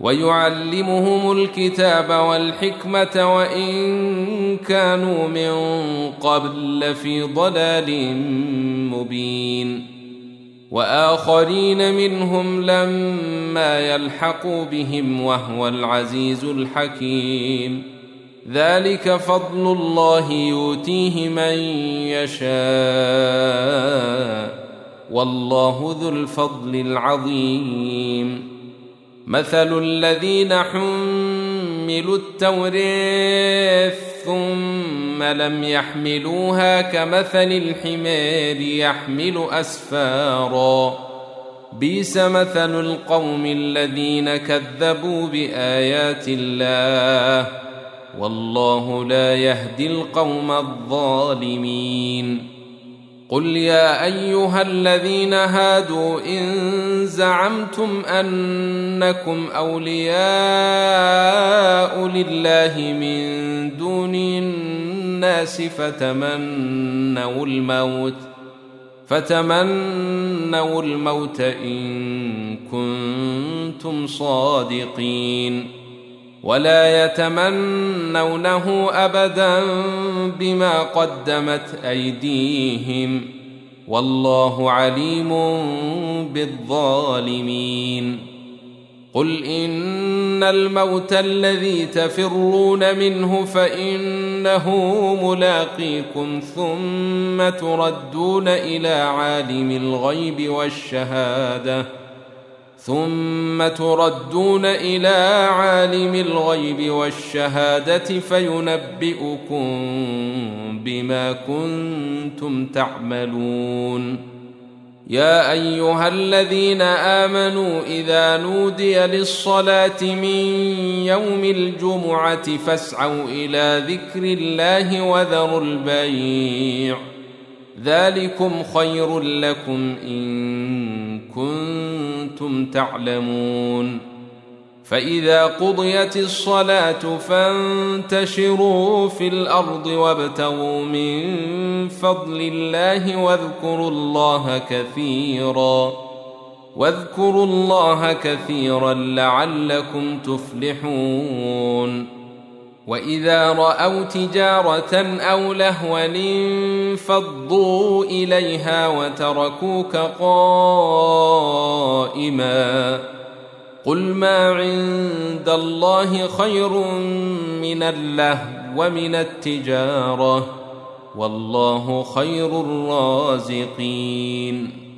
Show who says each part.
Speaker 1: ويعلمهم الكتاب والحكمه وان كانوا من قبل لفي ضلال مبين واخرين منهم لما يلحقوا بهم وهو العزيز الحكيم ذلك فضل الله يؤتيه من يشاء والله ذو الفضل العظيم مثل الذين حملوا التوريث ثم لم يحملوها كمثل الحمار يحمل اسفارا بئس مثل القوم الذين كذبوا بايات الله والله لا يهدي القوم الظالمين قل يا ايها الذين هادوا ان زعمتم انكم اولياء لله من دون الناس فتمنوا الموت فتمنوا الموت ان كنتم صادقين ولا يتمنونه ابدا بما قدمت ايديهم والله عليم بالظالمين قل ان الموت الذي تفرون منه فانه ملاقيكم ثم تردون الى عالم الغيب والشهاده ثم تردون الى عالم الغيب والشهاده فينبئكم بما كنتم تعملون يا ايها الذين امنوا اذا نودي للصلاه من يوم الجمعه فاسعوا الى ذكر الله وذروا البيع ذلكم خير لكم ان كنتم تعلمون فاذا قضيت الصلاه فانتشروا في الارض وابتغوا من فضل الله واذكروا الله كثيرا واذكروا الله كثيرا لعلكم تفلحون واذا راوا تجاره او لهوا انفضوا اليها وتركوك قائما قل ما عند الله خير من الله ومن التجاره والله خير الرازقين